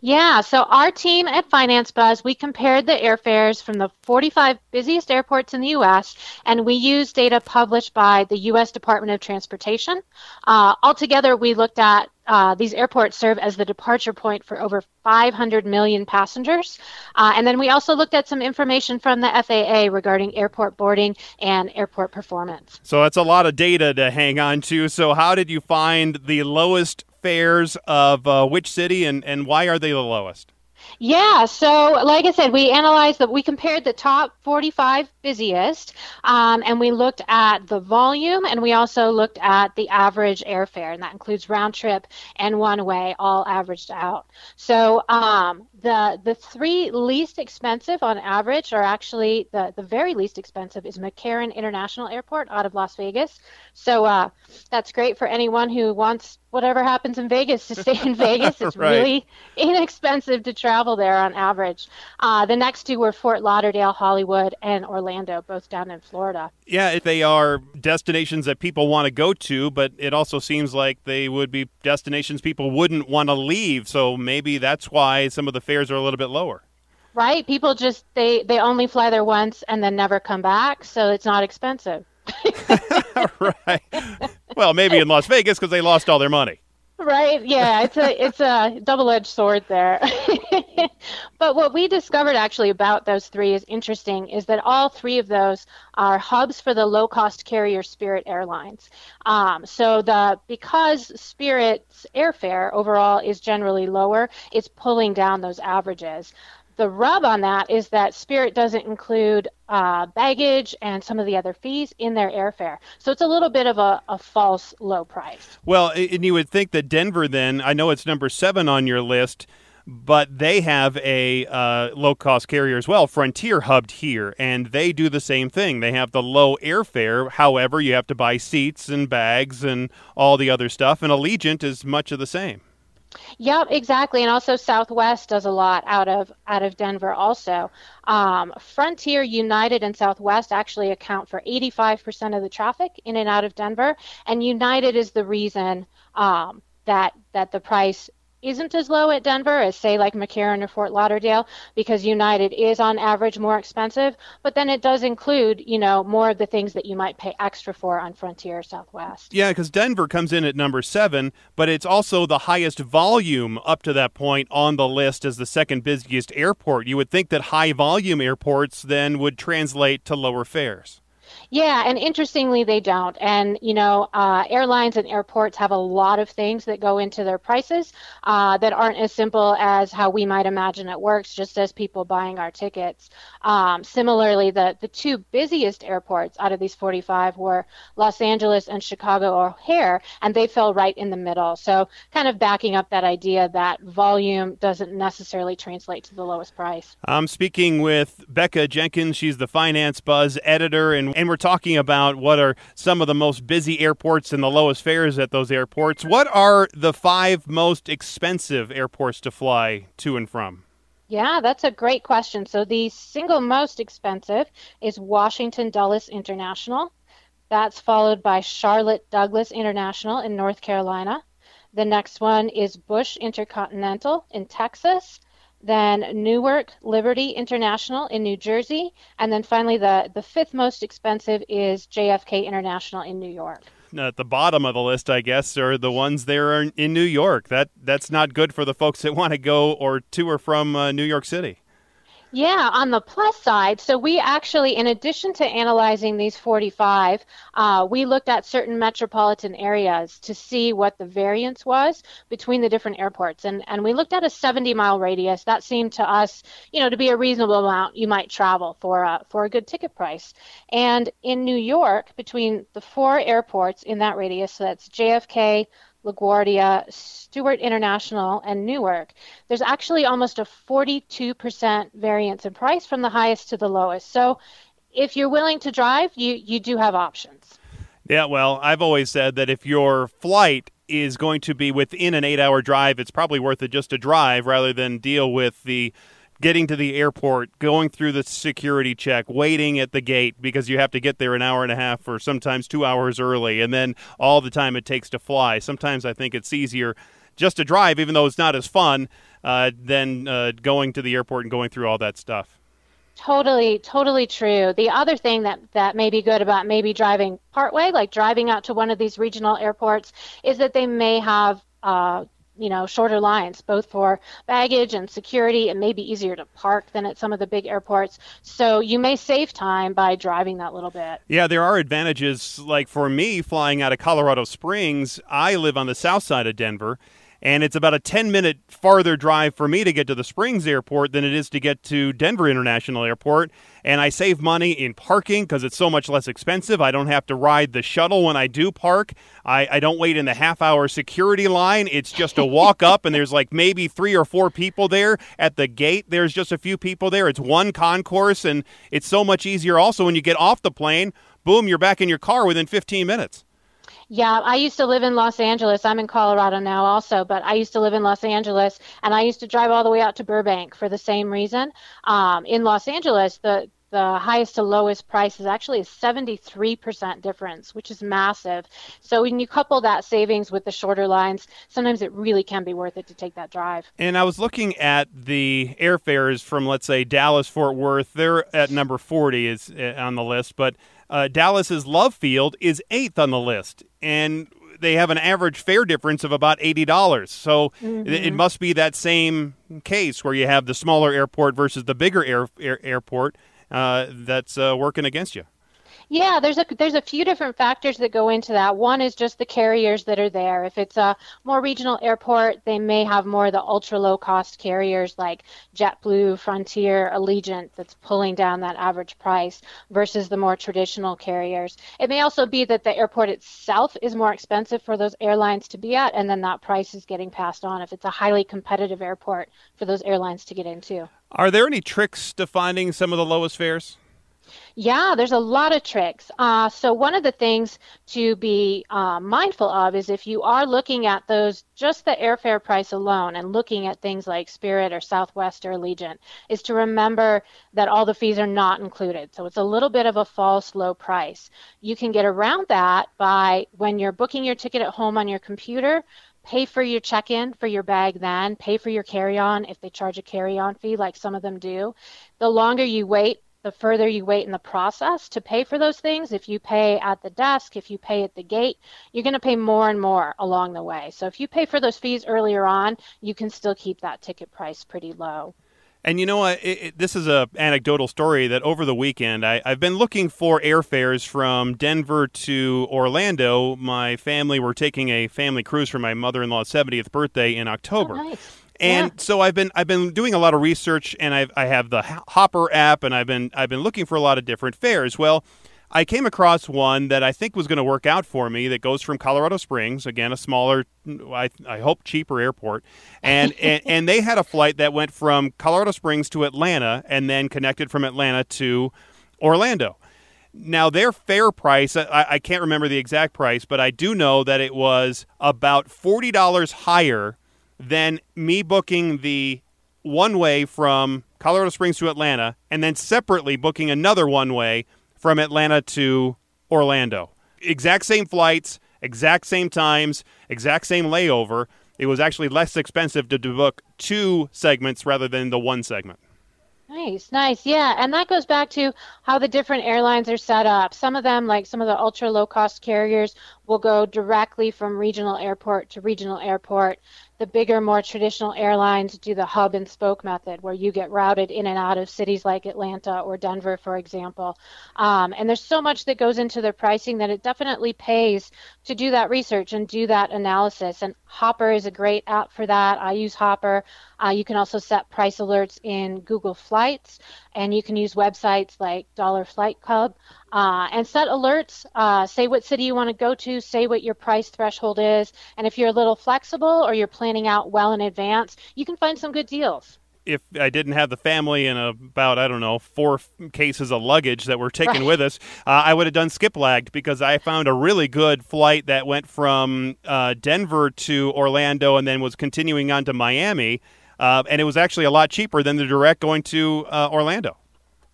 Yeah, so our team at Finance Buzz, we compared the airfares from the 45 busiest airports in the U.S., and we used data published by the U.S. Department of Transportation. Uh, altogether, we looked at uh, these airports serve as the departure point for over 500 million passengers. Uh, and then we also looked at some information from the FAA regarding airport boarding and airport performance. So that's a lot of data to hang on to. So, how did you find the lowest fares of uh, which city and, and why are they the lowest? Yeah, so like I said, we analyzed that we compared the top 45 busiest, um, and we looked at the volume, and we also looked at the average airfare, and that includes round trip and one way, all averaged out. So um, the the three least expensive on average are actually the the very least expensive is McCarran International Airport out of Las Vegas. So uh, that's great for anyone who wants whatever happens in Vegas to stay in Vegas. It's Right. really inexpensive to travel there on average. Uh, the next two were Fort Lauderdale, Hollywood, and Orlando, both down in Florida. Yeah, if they are destinations that people want to go to, but it also seems like they would be destinations people wouldn't want to leave. So maybe that's why some of the fares are a little bit lower. Right? People just they they only fly there once and then never come back, so it's not expensive. right. Well, maybe in Las Vegas because they lost all their money. Right? Yeah, it's a it's a double-edged sword there. but what we discovered actually about those three is interesting is that all three of those are hubs for the low-cost carrier Spirit Airlines. Um, so the because Spirit's airfare overall is generally lower, it's pulling down those averages. The rub on that is that Spirit doesn't include uh, baggage and some of the other fees in their airfare. So it's a little bit of a, a false low price. Well, and you would think that Denver, then, I know it's number seven on your list, but they have a uh, low cost carrier as well, Frontier hubbed here, and they do the same thing. They have the low airfare. However, you have to buy seats and bags and all the other stuff, and Allegiant is much of the same. Yep, exactly, and also Southwest does a lot out of out of Denver. Also, um, Frontier, United, and Southwest actually account for 85% of the traffic in and out of Denver, and United is the reason um, that that the price isn't as low at Denver as say like McCarran or Fort Lauderdale because United is on average more expensive, but then it does include you know more of the things that you might pay extra for on Frontier Southwest. Yeah, because Denver comes in at number seven, but it's also the highest volume up to that point on the list as the second busiest airport. You would think that high volume airports then would translate to lower fares. Yeah, and interestingly, they don't. And you know, uh, airlines and airports have a lot of things that go into their prices uh, that aren't as simple as how we might imagine it works, just as people buying our tickets. Um, similarly, the the two busiest airports out of these 45 were Los Angeles and Chicago O'Hare, and they fell right in the middle. So, kind of backing up that idea that volume doesn't necessarily translate to the lowest price. I'm speaking with Becca Jenkins. She's the Finance Buzz editor, and, and we're talking about what are some of the most busy airports and the lowest fares at those airports. What are the five most expensive airports to fly to and from? Yeah, that's a great question. So the single most expensive is Washington Dulles International. That's followed by Charlotte Douglas International in North Carolina. The next one is Bush Intercontinental in Texas. Then Newark Liberty International in New Jersey. And then finally, the, the fifth most expensive is JFK International in New York at the bottom of the list, I guess, are the ones there in New York. That that's not good for the folks that want to go or to or from uh, New York City. Yeah, on the plus side, so we actually, in addition to analyzing these 45, uh, we looked at certain metropolitan areas to see what the variance was between the different airports. And, and we looked at a 70 mile radius. That seemed to us, you know, to be a reasonable amount you might travel for a, for a good ticket price. And in New York, between the four airports in that radius, so that's JFK, LaGuardia, Stewart International, and Newark, there's actually almost a 42% variance in price from the highest to the lowest. So if you're willing to drive, you, you do have options. Yeah, well, I've always said that if your flight is going to be within an eight hour drive, it's probably worth it just to drive rather than deal with the getting to the airport, going through the security check, waiting at the gate because you have to get there an hour and a half or sometimes two hours early, and then all the time it takes to fly. Sometimes I think it's easier just to drive, even though it's not as fun, uh, than uh, going to the airport and going through all that stuff. Totally, totally true. The other thing that, that may be good about maybe driving partway, like driving out to one of these regional airports, is that they may have uh, you know shorter lines both for baggage and security it may be easier to park than at some of the big airports. So you may save time by driving that little bit. Yeah there are advantages like for me flying out of colorado springs. I live on the south side of denver and it's about a 10 minute farther drive for me to get to the Springs Airport than it is to get to Denver International Airport. And I save money in parking because it's so much less expensive. I don't have to ride the shuttle when I do park. I, I don't wait in the half hour security line. It's just a walk up, and there's like maybe three or four people there. At the gate, there's just a few people there. It's one concourse, and it's so much easier also when you get off the plane. Boom, you're back in your car within 15 minutes. Yeah, I used to live in Los Angeles. I'm in Colorado now also, but I used to live in Los Angeles and I used to drive all the way out to Burbank for the same reason. Um, in Los Angeles, the the highest to lowest price is actually a 73% difference, which is massive. So when you couple that savings with the shorter lines, sometimes it really can be worth it to take that drive. And I was looking at the airfares from, let's say, Dallas Fort Worth. They're at number 40 is uh, on the list, but uh, Dallas's Love Field is eighth on the list, and they have an average fare difference of about eighty dollars. So mm-hmm. it, it, must be that same case where you have the smaller airport versus the bigger air, air airport uh, that's uh, working against you. Yeah, there's a there's a few different factors that go into that. One is just the carriers that are there. If it's a more regional airport, they may have more of the ultra low cost carriers like JetBlue, Frontier, Allegiant that's pulling down that average price versus the more traditional carriers. It may also be that the airport itself is more expensive for those airlines to be at and then that price is getting passed on if it's a highly competitive airport for those airlines to get into. Are there any tricks to finding some of the lowest fares? Yeah, there's a lot of tricks. Uh, so one of the things to be uh, mindful of is if you are looking at those, just the airfare price alone, and looking at things like Spirit or Southwest or Allegiant, is to remember that all the fees are not included. So it's a little bit of a false low price. You can get around that by when you're booking your ticket at home on your computer, pay for your check-in for your bag then pay for your carry-on if they charge a carry-on fee like some of them do the longer you wait the further you wait in the process to pay for those things, if you pay at the desk, if you pay at the gate, you're going to pay more and more along the way. So if you pay for those fees earlier on, you can still keep that ticket price pretty low. And you know what? This is a anecdotal story that over the weekend I, have been looking for airfares from Denver to Orlando. My family were taking a family cruise for my mother-in-law's 70th birthday in oh, October. Oh, nice. And yeah. so I've been I've been doing a lot of research, and I've, I have the Hopper app, and I've been I've been looking for a lot of different fares. Well, I came across one that I think was going to work out for me. That goes from Colorado Springs, again a smaller, I, I hope cheaper airport, and, and and they had a flight that went from Colorado Springs to Atlanta, and then connected from Atlanta to Orlando. Now, their fare price, I, I, can't remember the exact price, but I do know that it was about $40 higher than me booking the one way from Colorado Springs to Atlanta and then separately booking another one way from Atlanta to Orlando. Exact same flights, exact same times, exact same layover. It was actually less expensive to book two segments rather than the one segment. Nice, nice. Yeah, and that goes back to how the different airlines are set up. Some of them, like some of the ultra low cost carriers, will go directly from regional airport to regional airport. The bigger, more traditional airlines do the hub and spoke method, where you get routed in and out of cities like Atlanta or Denver, for example. Um, and there's so much that goes into their pricing that it definitely pays to do that research and do that analysis. And Hopper is a great app for that. I use Hopper. Uh, you can also set price alerts in Google Flights, and you can use websites like Dollar Flight Club uh, and set alerts. Uh, say what city you want to go to, say what your price threshold is, and if you're a little flexible or you're planning out well in advance, you can find some good deals if I didn't have the family and about I don't know four cases of luggage that were taken right. with us, uh, I would have done Skiplagged because I found a really good flight that went from uh, Denver to Orlando and then was continuing on to Miami, uh, and it was actually a lot cheaper than the direct going to uh, Orlando.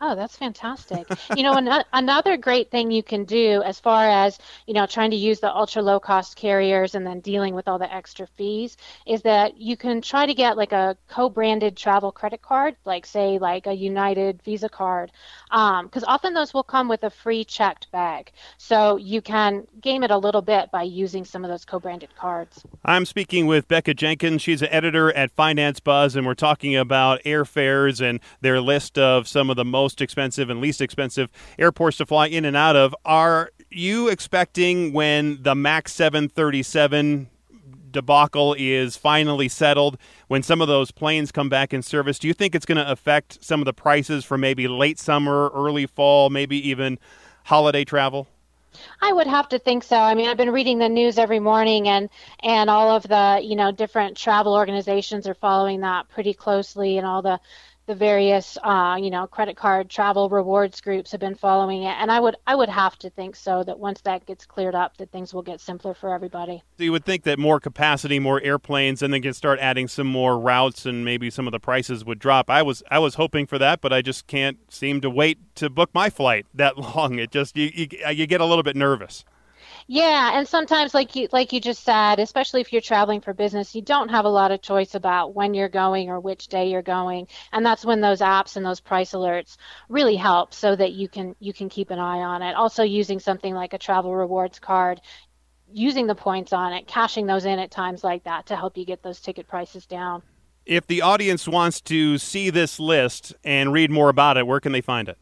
Oh, that's fantastic. you know, an- another great thing you can do as far as, you know, trying to use the ultra low cost carriers and then dealing with all the extra fees is that you can try to get like a co branded travel credit card, like, say, like a United Visa card, because um, often those will come with a free checked bag. So you can game it a little bit by using some of those co branded cards. I'm speaking with Becca Jenkins. She's an editor at Finance Buzz, and we're talking about airfares and their list of some of the most most expensive and least expensive airports to fly in and out of. Are you expecting when the MAX 737 debacle is finally settled, when some of those planes come back in service, do you think it's going to affect some of the prices for maybe late summer, early fall, maybe even holiday travel? I would have to think so. I mean, I've been reading the news every morning, and and all of the you know different travel organizations are following that pretty closely, and all the the various uh, you know credit card travel rewards groups have been following it. And i would i would have to think so that once that gets cleared up that things will get simpler for everybody. So you would think that more capacity more airplanes and then can start adding some more routes and maybe some of the prices would drop. I was i was hoping for that but i just can't seem to wait to book my flight that long. It just you, you, you get a little bit nervous yeah, and sometimes, like you like you just said, especially if you're traveling for business, you don't have a lot of choice about when you're going or which day you're going, and that's when those apps and those price alerts really help, so that you can you can keep an eye on it. Also, using something like a travel rewards card, using the points on it, cashing those in at times like that to help you get those ticket prices down. If the audience wants to see this list and read more about it, where can they find it?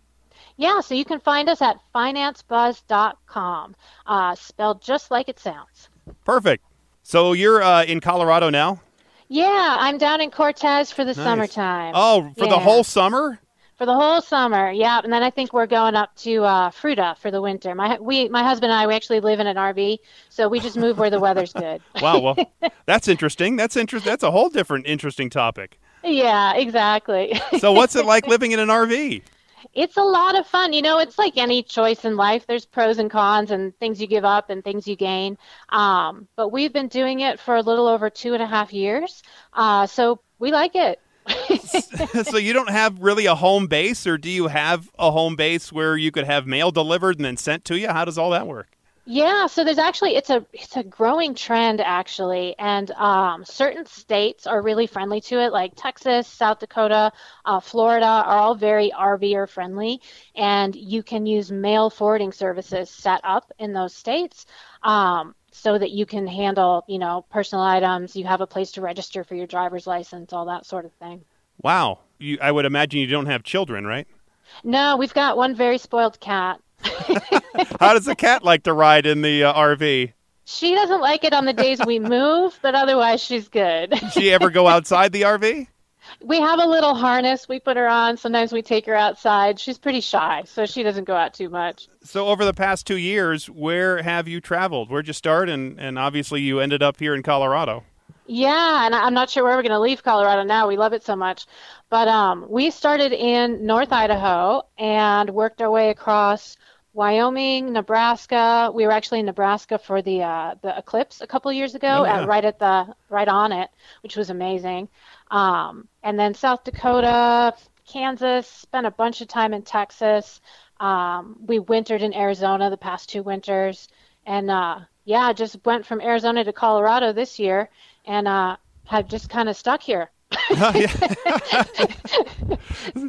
Yeah, so you can find us at financebuzz.com, uh, spelled just like it sounds. Perfect. So you're uh, in Colorado now? Yeah, I'm down in Cortez for the nice. summertime. Oh, for yeah. the whole summer? For the whole summer, yeah. And then I think we're going up to uh, Fruita for the winter. My we, my husband and I, we actually live in an RV, so we just move where the weather's good. wow, well, that's interesting. That's interesting. That's a whole different interesting topic. Yeah, exactly. so, what's it like living in an RV? It's a lot of fun. You know, it's like any choice in life. There's pros and cons and things you give up and things you gain. Um, but we've been doing it for a little over two and a half years. Uh, so we like it. so you don't have really a home base or do you have a home base where you could have mail delivered and then sent to you? How does all that work? Yeah, so there's actually it's a it's a growing trend actually, and um, certain states are really friendly to it, like Texas, South Dakota, uh, Florida are all very RVer friendly, and you can use mail forwarding services set up in those states. Um, so that you can handle, you know, personal items. You have a place to register for your driver's license, all that sort of thing. Wow, you, I would imagine you don't have children, right? No, we've got one very spoiled cat. How does the cat like to ride in the uh, RV? She doesn't like it on the days we move, but otherwise she's good. Does she ever go outside the RV? We have a little harness we put her on. Sometimes we take her outside. She's pretty shy, so she doesn't go out too much. So, over the past two years, where have you traveled? Where'd you start? And, and obviously, you ended up here in Colorado. Yeah, and I'm not sure where we're going to leave Colorado now. We love it so much. But um, we started in North Idaho and worked our way across Wyoming, Nebraska. We were actually in Nebraska for the uh, the eclipse a couple years ago, Oh, yeah. at, right at the right on it, which was amazing. Um, and then South Dakota, Kansas. Spent a bunch of time in Texas. Um, we wintered in Arizona the past two winters, and uh, yeah, just went from Arizona to Colorado this year, and uh, have just kind of stuck here.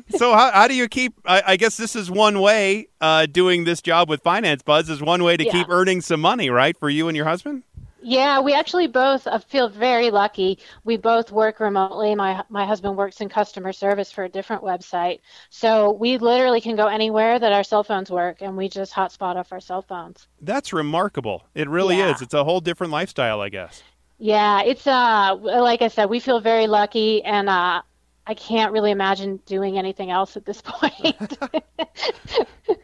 so how, how do you keep I, I guess this is one way uh, doing this job with finance buzz is one way to Yeah. keep earning some money right for you and your husband Yeah, we actually both uh, feel very lucky. We both work remotely. My my husband works in customer service for a different website, so we literally can go anywhere that our cell phones work, and we just hotspot off our cell phones. that's remarkable it really Yeah. is it's a whole different lifestyle i guess Yeah, it's uh like I said, we feel very lucky, and uh, I can't really imagine doing anything else at this point.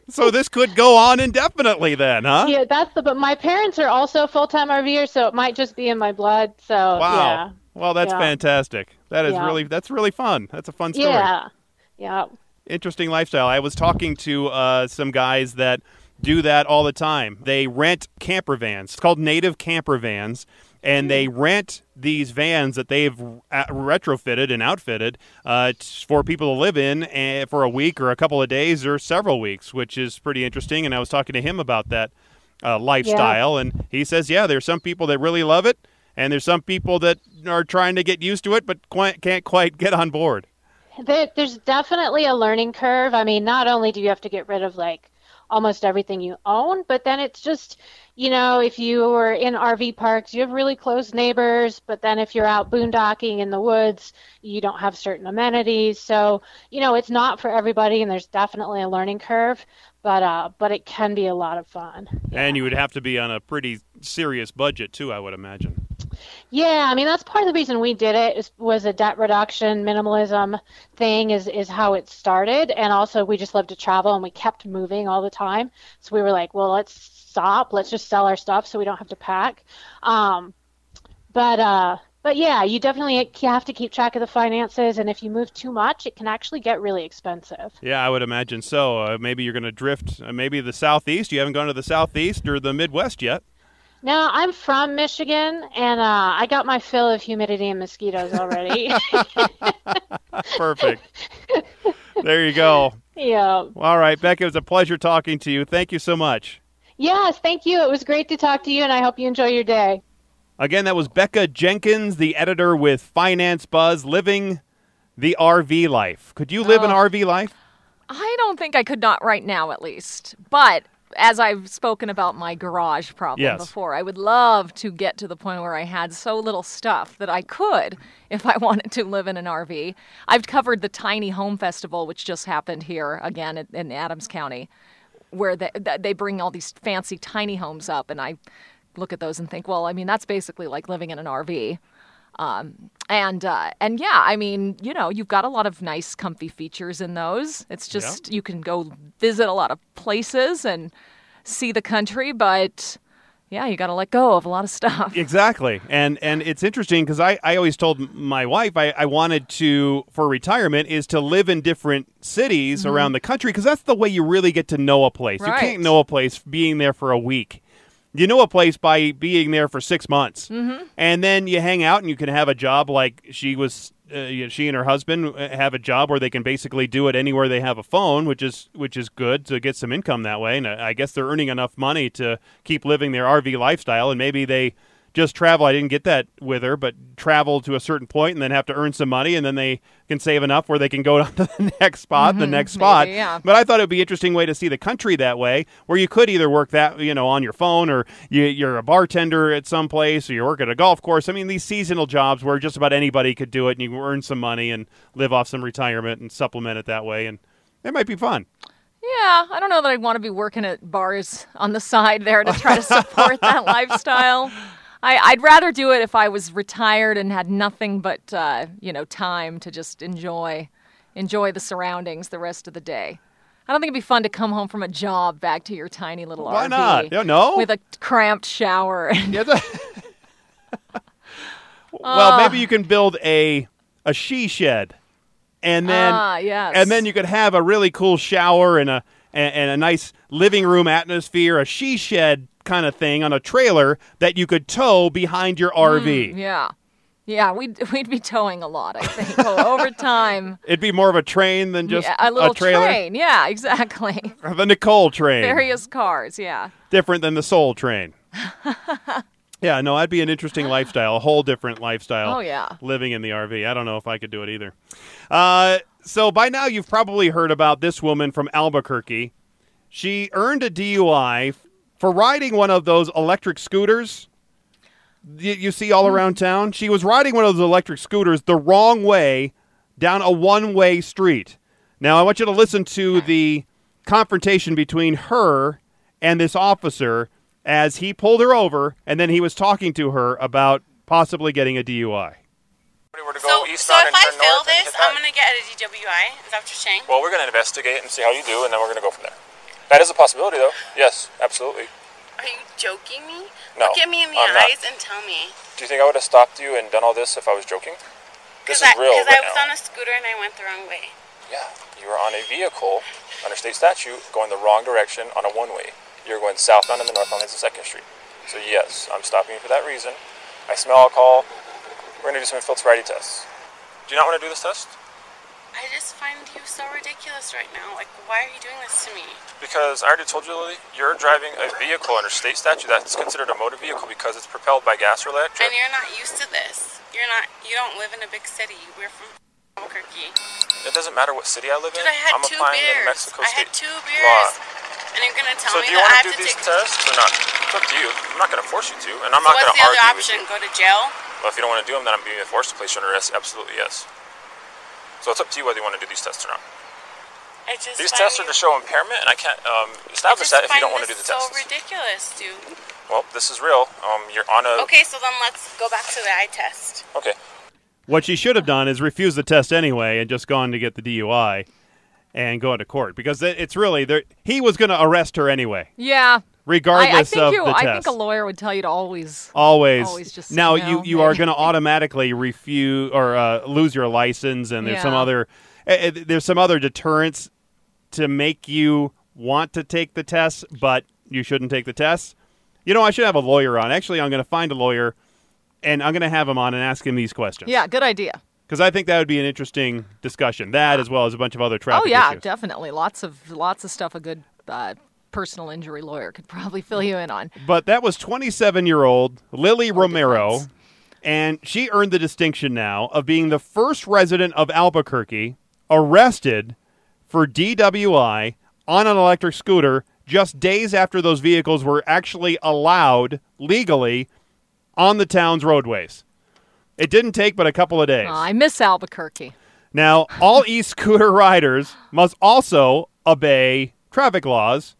so this could go on indefinitely then huh yeah, that's the. But my parents are also full time RVers, so it might just be in my blood. So wow yeah, well that's Yeah. fantastic that is Yeah. really that's really fun that's a fun story yeah, yeah. interesting lifestyle. I was talking to uh, some guys that do that all the time. They rent camper vans. It's called native camper vans. And they rent these vans that they've uh, retrofitted and outfitted uh, for people to live in uh, for a week or a couple of days or several weeks, which is pretty interesting. And I was talking to him about that uh, lifestyle, and he says, yeah, there's some people that really love it, and there's some people that are trying to get used to it but can't quite get on board. There, there's definitely a learning curve. I mean, not only do you have to get rid of like almost everything you own, but then it's just, you know, if you are in RV parks, you have really close neighbors, but then if you're out boondocking in the woods, you don't have certain amenities. So, you know, it's not for everybody and there's definitely a learning curve, but uh but it can be a lot of fun. And you would have to be on a pretty serious budget too, I would imagine. Yeah, I mean that's part of the reason we did it is, was a debt reduction minimalism thing is is how it started, and also we just love to travel and we kept moving all the time, so we were like, well, let's stop, let's just sell our stuff so we don't have to pack. Um, but uh, but yeah, you definitely have to keep track of the finances, and if you move too much, it can actually get really expensive. Yeah, I would imagine so. Uh, maybe you're going to drift, uh, maybe the southeast. You haven't gone to the southeast or the Midwest yet. No, I'm from Michigan, and uh, I got my fill of humidity and mosquitoes already. Perfect. there you go. yeah. All right, Becca, it was a pleasure talking to you. Thank you so much. Yes, thank you. It was great to talk to you, and I hope you enjoy your day. Again, that was Becca Jenkins, the editor with Finance Buzz, living the RV life. Could you live an Oh. RV life? I don't think I could not right now, at least. But as I've spoken about my garage problem Yes. before, I would love to get to the point where I had so little stuff that I could, if I wanted to live in an RV. I've covered the Tiny Home Festival, which just happened here again in, in Adams County, where they, they bring all these fancy tiny homes up, and I look at those and think, well, I mean, that's basically like living in an RV. Um, and uh, and yeah, I mean, you know, you've got a lot of nice, comfy features in those. It's just you can go visit a lot of places and see the country, but yeah, you got to let go of a lot of stuff. Exactly, and and it's interesting because I, I always told my wife I, I wanted to for retirement is to live in different cities around the country because that's the way you really get to know a place. You can't know a place being there for a week. You know a place by being there for six months, mm-hmm. and then you hang out and you can have a job like she was. Uh, you know, she and her husband uh, have a job where they can basically do it anywhere they have a phone, which is which is good to get some income that way. And I I guess they're earning enough money to keep living their RV lifestyle, and maybe they just travel. I didn't get that with her, but travel to a certain point and then have to earn some money, and then they can save enough where they can go to the next spot, the mm-hmm. next spot. maybe, yeah. But I thought it would be an interesting way to see the country that way, where you could either work that you know on your phone, or you, you're a bartender at some place, or you work at a golf course. I mean, these seasonal jobs where just about anybody could do it, and you earn some money and live off some retirement and supplement it that way, and it might be fun. Yeah, I don't know that I'd want to be working at bars on the side there to try to support that lifestyle. I, I'd rather do it if I was retired and had nothing but uh, you know time to just enjoy enjoy the surroundings the rest of the day. I don't think it'd be fun to come home from a job back to your tiny little Why RV not? Yeah, no. with a cramped shower. Yeah, the- well, maybe you can build a a she shed, and then Ah, yes. and then you could have a really cool shower and a and, and a nice living room atmosphere, a she shed kind of thing on a trailer that you could tow behind your RV. Yeah. Yeah, we'd, we'd be towing a lot, I think, over time. It'd be more of a train than just yeah, a little trailer. train. Yeah, exactly. The Nicole train. Various cars, yeah. different than the Soul train. yeah, no, that'd be an interesting lifestyle, a whole different lifestyle. Oh, yeah. Living in the RV. I don't know if I could do it either. Uh, so by now you've probably heard about this woman from Albuquerque. She earned a DUI for riding one of those electric scooters you, you see all around town. She was riding one of those electric scooters the wrong way down a one-way street. Now I want you to listen to the confrontation between her and this officer as he pulled her over and then he was talking to her about possibly getting a DUI. were to go So, so if I turn fail this. I'm gonna get a DWI. Is that what you're saying? Well, we're going to investigate and see how you do, and then we're going to go from there. That is a possibility, though. Yes, absolutely. Are you joking me? No, Look at me in the I'm not. eyes and tell me. Do you think I would have stopped you and done all this if I was joking? This is I, real Because right I was now. on a scooter and I went the wrong way. Yeah, you were on a vehicle under state statute going the wrong direction on a one-way. You're going southbound in the northbound lanes of Second Street. So yes, I'm stopping you for that reason. I smell alcohol. We're going to do some field sobriety tests. Do you not want to do this test? I just find you so ridiculous right now. Like, why are you doing this to me? Because I already told you, Lily, you're driving a vehicle under state statute that's considered a motor vehicle because it's propelled by gas or electric. And you're not used to this. You're not. You don't live in a big city. We're from Albuquerque. It doesn't matter what city I live Dude, in. I had I'm two applying beers. the Mexico I State had two law. beers. And you're gonna tell So me do you that I want have to do to these take. tests or not? It's up to you. I'm not going to force you to, and I'm So not going to argue. What's the other option? Go to jail? Well, if you don't want to do them, then I'm being forced to place you under arrest. Absolutely, yes. So it's up to you whether you want to do these tests or not. I just These tests are to show impairment, and I can't um, establish just that if you don't want to do this the so tests. ridiculous, dude. Well, this is real. Um, you're on a. Okay, so then let's go back to the eye test. Okay. What she should have done is refuse the test anyway and just gone to get the DUI and go into court because it's really there. He was going to arrest her anyway, Yeah. Regardless I, I of you. the I think a lawyer would tell you to always. Always. Always just now no, you you are going to automatically refuse or uh, lose your license, and there's some other uh, there's some other deterrents to make you want to take the test, but you shouldn't take the test. You know, I should have a lawyer on. Actually, I'm going to find a lawyer, and I'm going to have him on and ask him these questions. Yeah, good idea. because I think that would be an interesting discussion. That as well as a bunch of other traffic oh yeah, issues. definitely. Lots of lots of stuff. A good uh, personal injury lawyer could probably fill you in on. But that was 27 year old Lily Romero, defense. and she earned the distinction now of being the first resident of Albuquerque arrested for DWI on an electric scooter just days after those vehicles were actually allowed legally on the town's roadways. It didn't take but a couple of days. Uh, I miss Albuquerque. Now, all e-scooter riders must also obey traffic laws,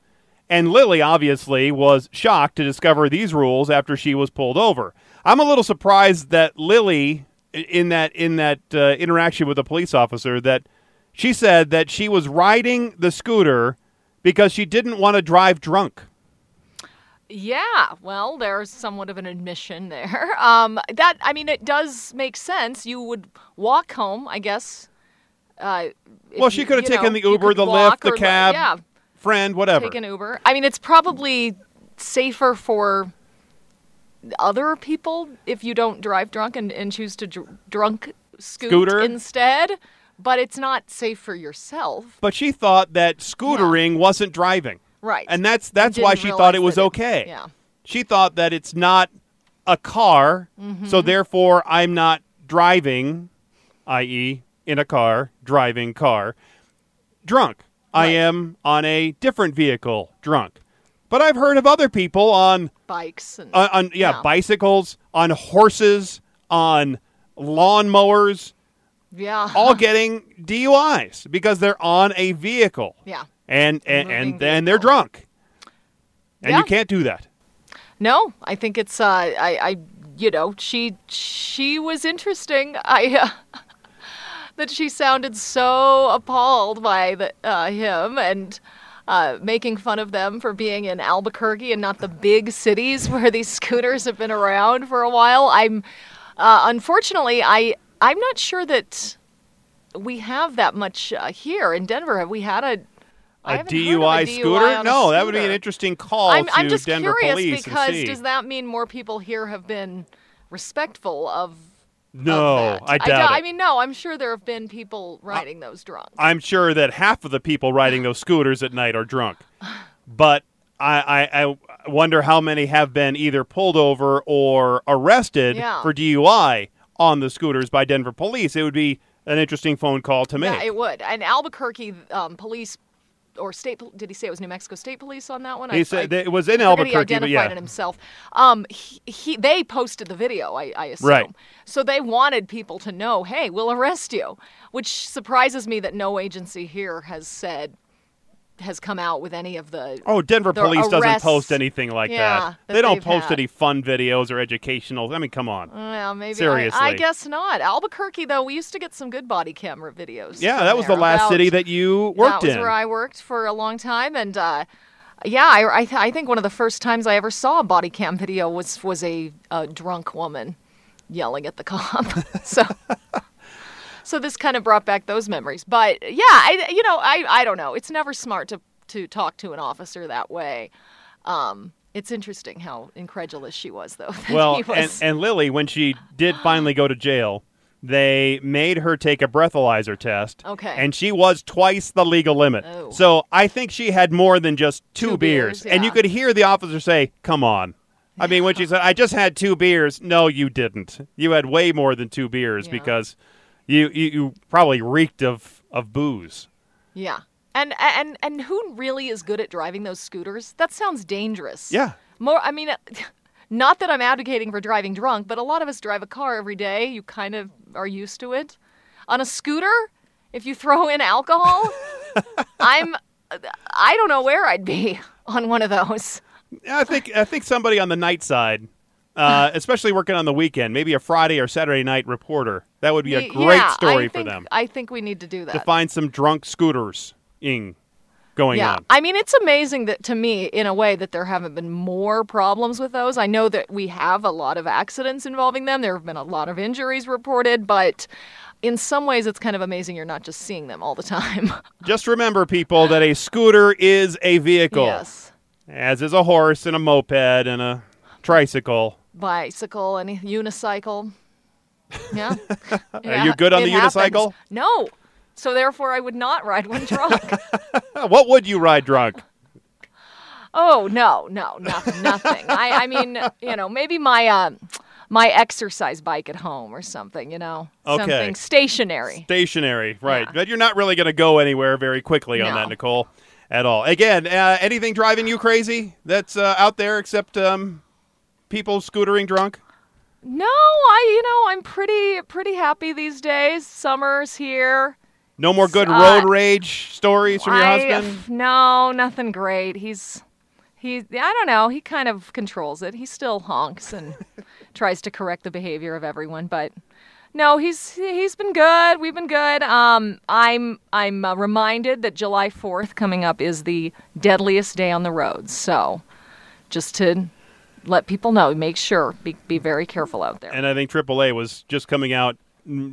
and Lily obviously was shocked to discover these rules after she was pulled over. I'm a little surprised that Lily, in that in that uh, interaction with the police officer, that she said that she was riding the scooter because she didn't want to drive drunk. Yeah, well, there's somewhat of an admission there. Um, that I mean, it does make sense. You would walk home, I guess. Uh, Well, she could have taken know, the Uber, the Lyft, the cab, Yeah, friend, whatever. take an Uber. I mean, it's probably safer for other people if you don't drive drunk and, and choose to dr- drunk scoot Scooter? instead. But it's not safe for yourself, but she thought that scootering wasn't driving. right? And that's that's why she thought it was it- okay. yeah. She thought that it's not a car, Mm-hmm. so therefore I'm not driving, i.e., in a car, driving car, drunk. I am on a different vehicle, drunk. But I've heard of other people on, Bikes and on, on yeah, Yeah. bicycles, on horses, on lawnmowers, yeah, all getting DUIs because they're on a vehicle. yeah. And and, moving and then they're vehicle. drunk. And Yeah. you can't do that. No, I think it's uh, I, I, you know, she she was interesting. I uh, that she sounded so appalled by the, uh, him and uh, making fun of them for being in Albuquerque and not the big cities where these scooters have been around for a while. I'm uh, unfortunately I I'm not sure that we have that much uh, here in Denver. Have we had a a of a DUI, DUI scooter? No, that would be an interesting call I'm, to I'm just Denver curious police because does that mean more people here have been respectful of? No? I doubt doubt- it. I mean, no, I'm sure there have been people riding those drunk. I'm sure that half of the people riding those scooters at night are drunk, but I, I, I wonder how many have been either pulled over or arrested Yeah. for DUI on the scooters by Denver police. It would be an interesting phone call to make. Yeah, it would. And Albuquerque um, police or state did he say it was New Mexico State Police on that one? he I- said I- it was in Albuquerque, he identified yeah, it himself. Um, he, he they posted the video, I, I assume. Right. So they wanted people to know, hey, we'll arrest you, which surprises me that no agency here has said has come out with any of the. Oh, Denver the police doesn't post anything like Yeah, that. that They don't post had. any fun videos or educational. I mean, come on. Well, maybe I- Seriously. I, guess not. Albuquerque, though, we used to get some good body camera videos. Yeah, that was the last about- city that you worked that was in. where I worked for a long time, and uh, yeah, I, I, th- I think one of the first times I ever saw a body cam video was was a, a drunk woman yelling at the cop. so. So this kind of brought back those memories, but yeah, I you know I, I don't know. It's never smart to to talk to an officer that way. Um, it's interesting how incredulous she was, though. Well, he and, was- and Lily, when she did finally go to jail, they made her take a breathalyzer test. Okay. And she was twice the legal limit. Oh. So I think she had more than just two, Two beers. beers, And you could hear the officer say, Come on. I mean, when she said, I just had two beers, no, you didn't. You had way more than two beers Yeah. because you, you, you probably reeked of, of booze. Yeah. And and and who really is good at driving those scooters? That sounds dangerous. Yeah. More I mean not that I'm advocating for driving drunk, but a lot of us drive a car every day. You kind of are used to it. On a scooter, if you throw in alcohol, I'm I don't know where I'd be on one of those. I think I think somebody on the night side, uh, especially working on the weekend, maybe a Friday or Saturday night reporter, that would be a great yeah, story I for think, them I think we need to do that. to find some drunk scooters ing going yeah, on. I mean, it's amazing that to me, in a way, that there haven't been more problems with those. I know that we have a lot of accidents involving them. There have been a lot of injuries reported, but in some ways, it's kind of amazing you're not just seeing them all the time. Just remember, people, that a scooter is a vehicle, yes, as is a horse and a moped and a tricycle. Bicycle and unicycle. Yeah. Are you good on it the happens. unicycle? No. So therefore, I would not ride one drunk. What would you ride drunk? Oh no, no, nothing, nothing. I, I mean, you know, maybe my uh, my exercise bike at home or something. You know, Okay. something stationary. Stationary, right? Yeah. But you're not really going to go anywhere very quickly on No. that, Nicole, at all. Again, uh, anything driving you crazy that's uh, out there except um, people scootering drunk? No, I, you know, I'm pretty pretty happy these days. Summer's here. No more good Uh, road rage stories from your I- husband? No, nothing great. He's he. I don't know. He kind of controls it. He still honks and tries to correct the behavior of everyone, but. No, he's he's been good. We've been good. Um, I'm I'm uh, reminded that July 4th coming up is the deadliest day on the roads. So, just to let people know, make sure be be very careful out there. And I think AAA was just coming out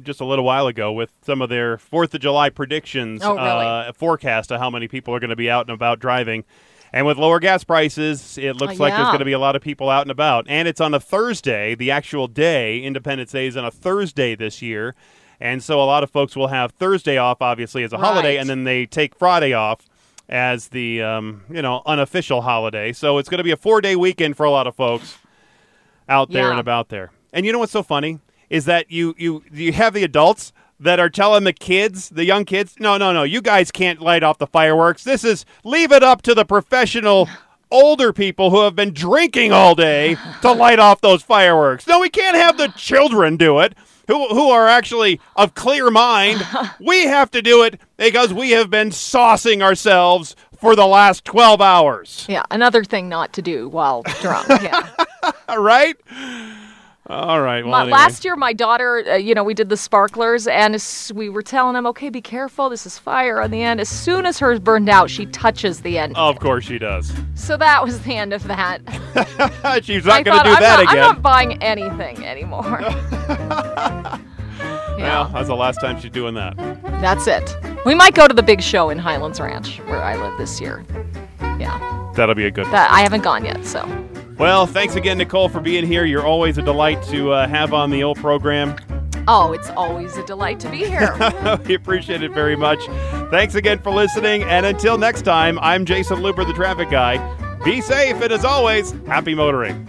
just a little while ago with some of their Fourth of July predictions, Oh, really? uh, forecast of how many people are going to be out and about driving. And with lower gas prices, it looks like there's going to be a lot of people out and about. And it's on a Thursday, the actual day. Independence Day is on a Thursday this year. And so a lot of folks will have Thursday off, obviously, as a holiday, and then they take Friday off as the um, you know unofficial holiday. So it's going to be a four day weekend for a lot of folks out there Yeah. and about there. And you know what's so funny is that you you you have the adults that are telling the kids, the young kids, no, no, no, you guys can't light off the fireworks. This is leave it up to the professional older people who have been drinking all day to light off those fireworks. No, we can't have the children do it. Who, who are actually of clear mind. We have to do it because we have been saucing ourselves for the last 12 hours. yeah, another thing not to do while drunk. Yeah. All right? All right. Well, My- anyway. Last year, my daughter, uh, you know, we did the sparklers, and we were telling them, okay, be careful, this is fire on the end. As soon as hers burned out, she touches the end. Of course she does. So that was the end of that. She's not going to do I'm that not, again. I'm not buying anything anymore. Well, that's the last time she's doing that. That's it. We might go to the big show in Highlands Ranch where I live this year. Yeah, That'll be a good one. that I haven't gone yet, so Well, thanks again, Nicole, for being here. You're always a delight to uh, have on the old program. oh, it's always a delight to be here. we appreciate it very much. Thanks again for listening. And until next time, I'm Jason Looper, the traffic guy. Be safe, and as always, happy motoring.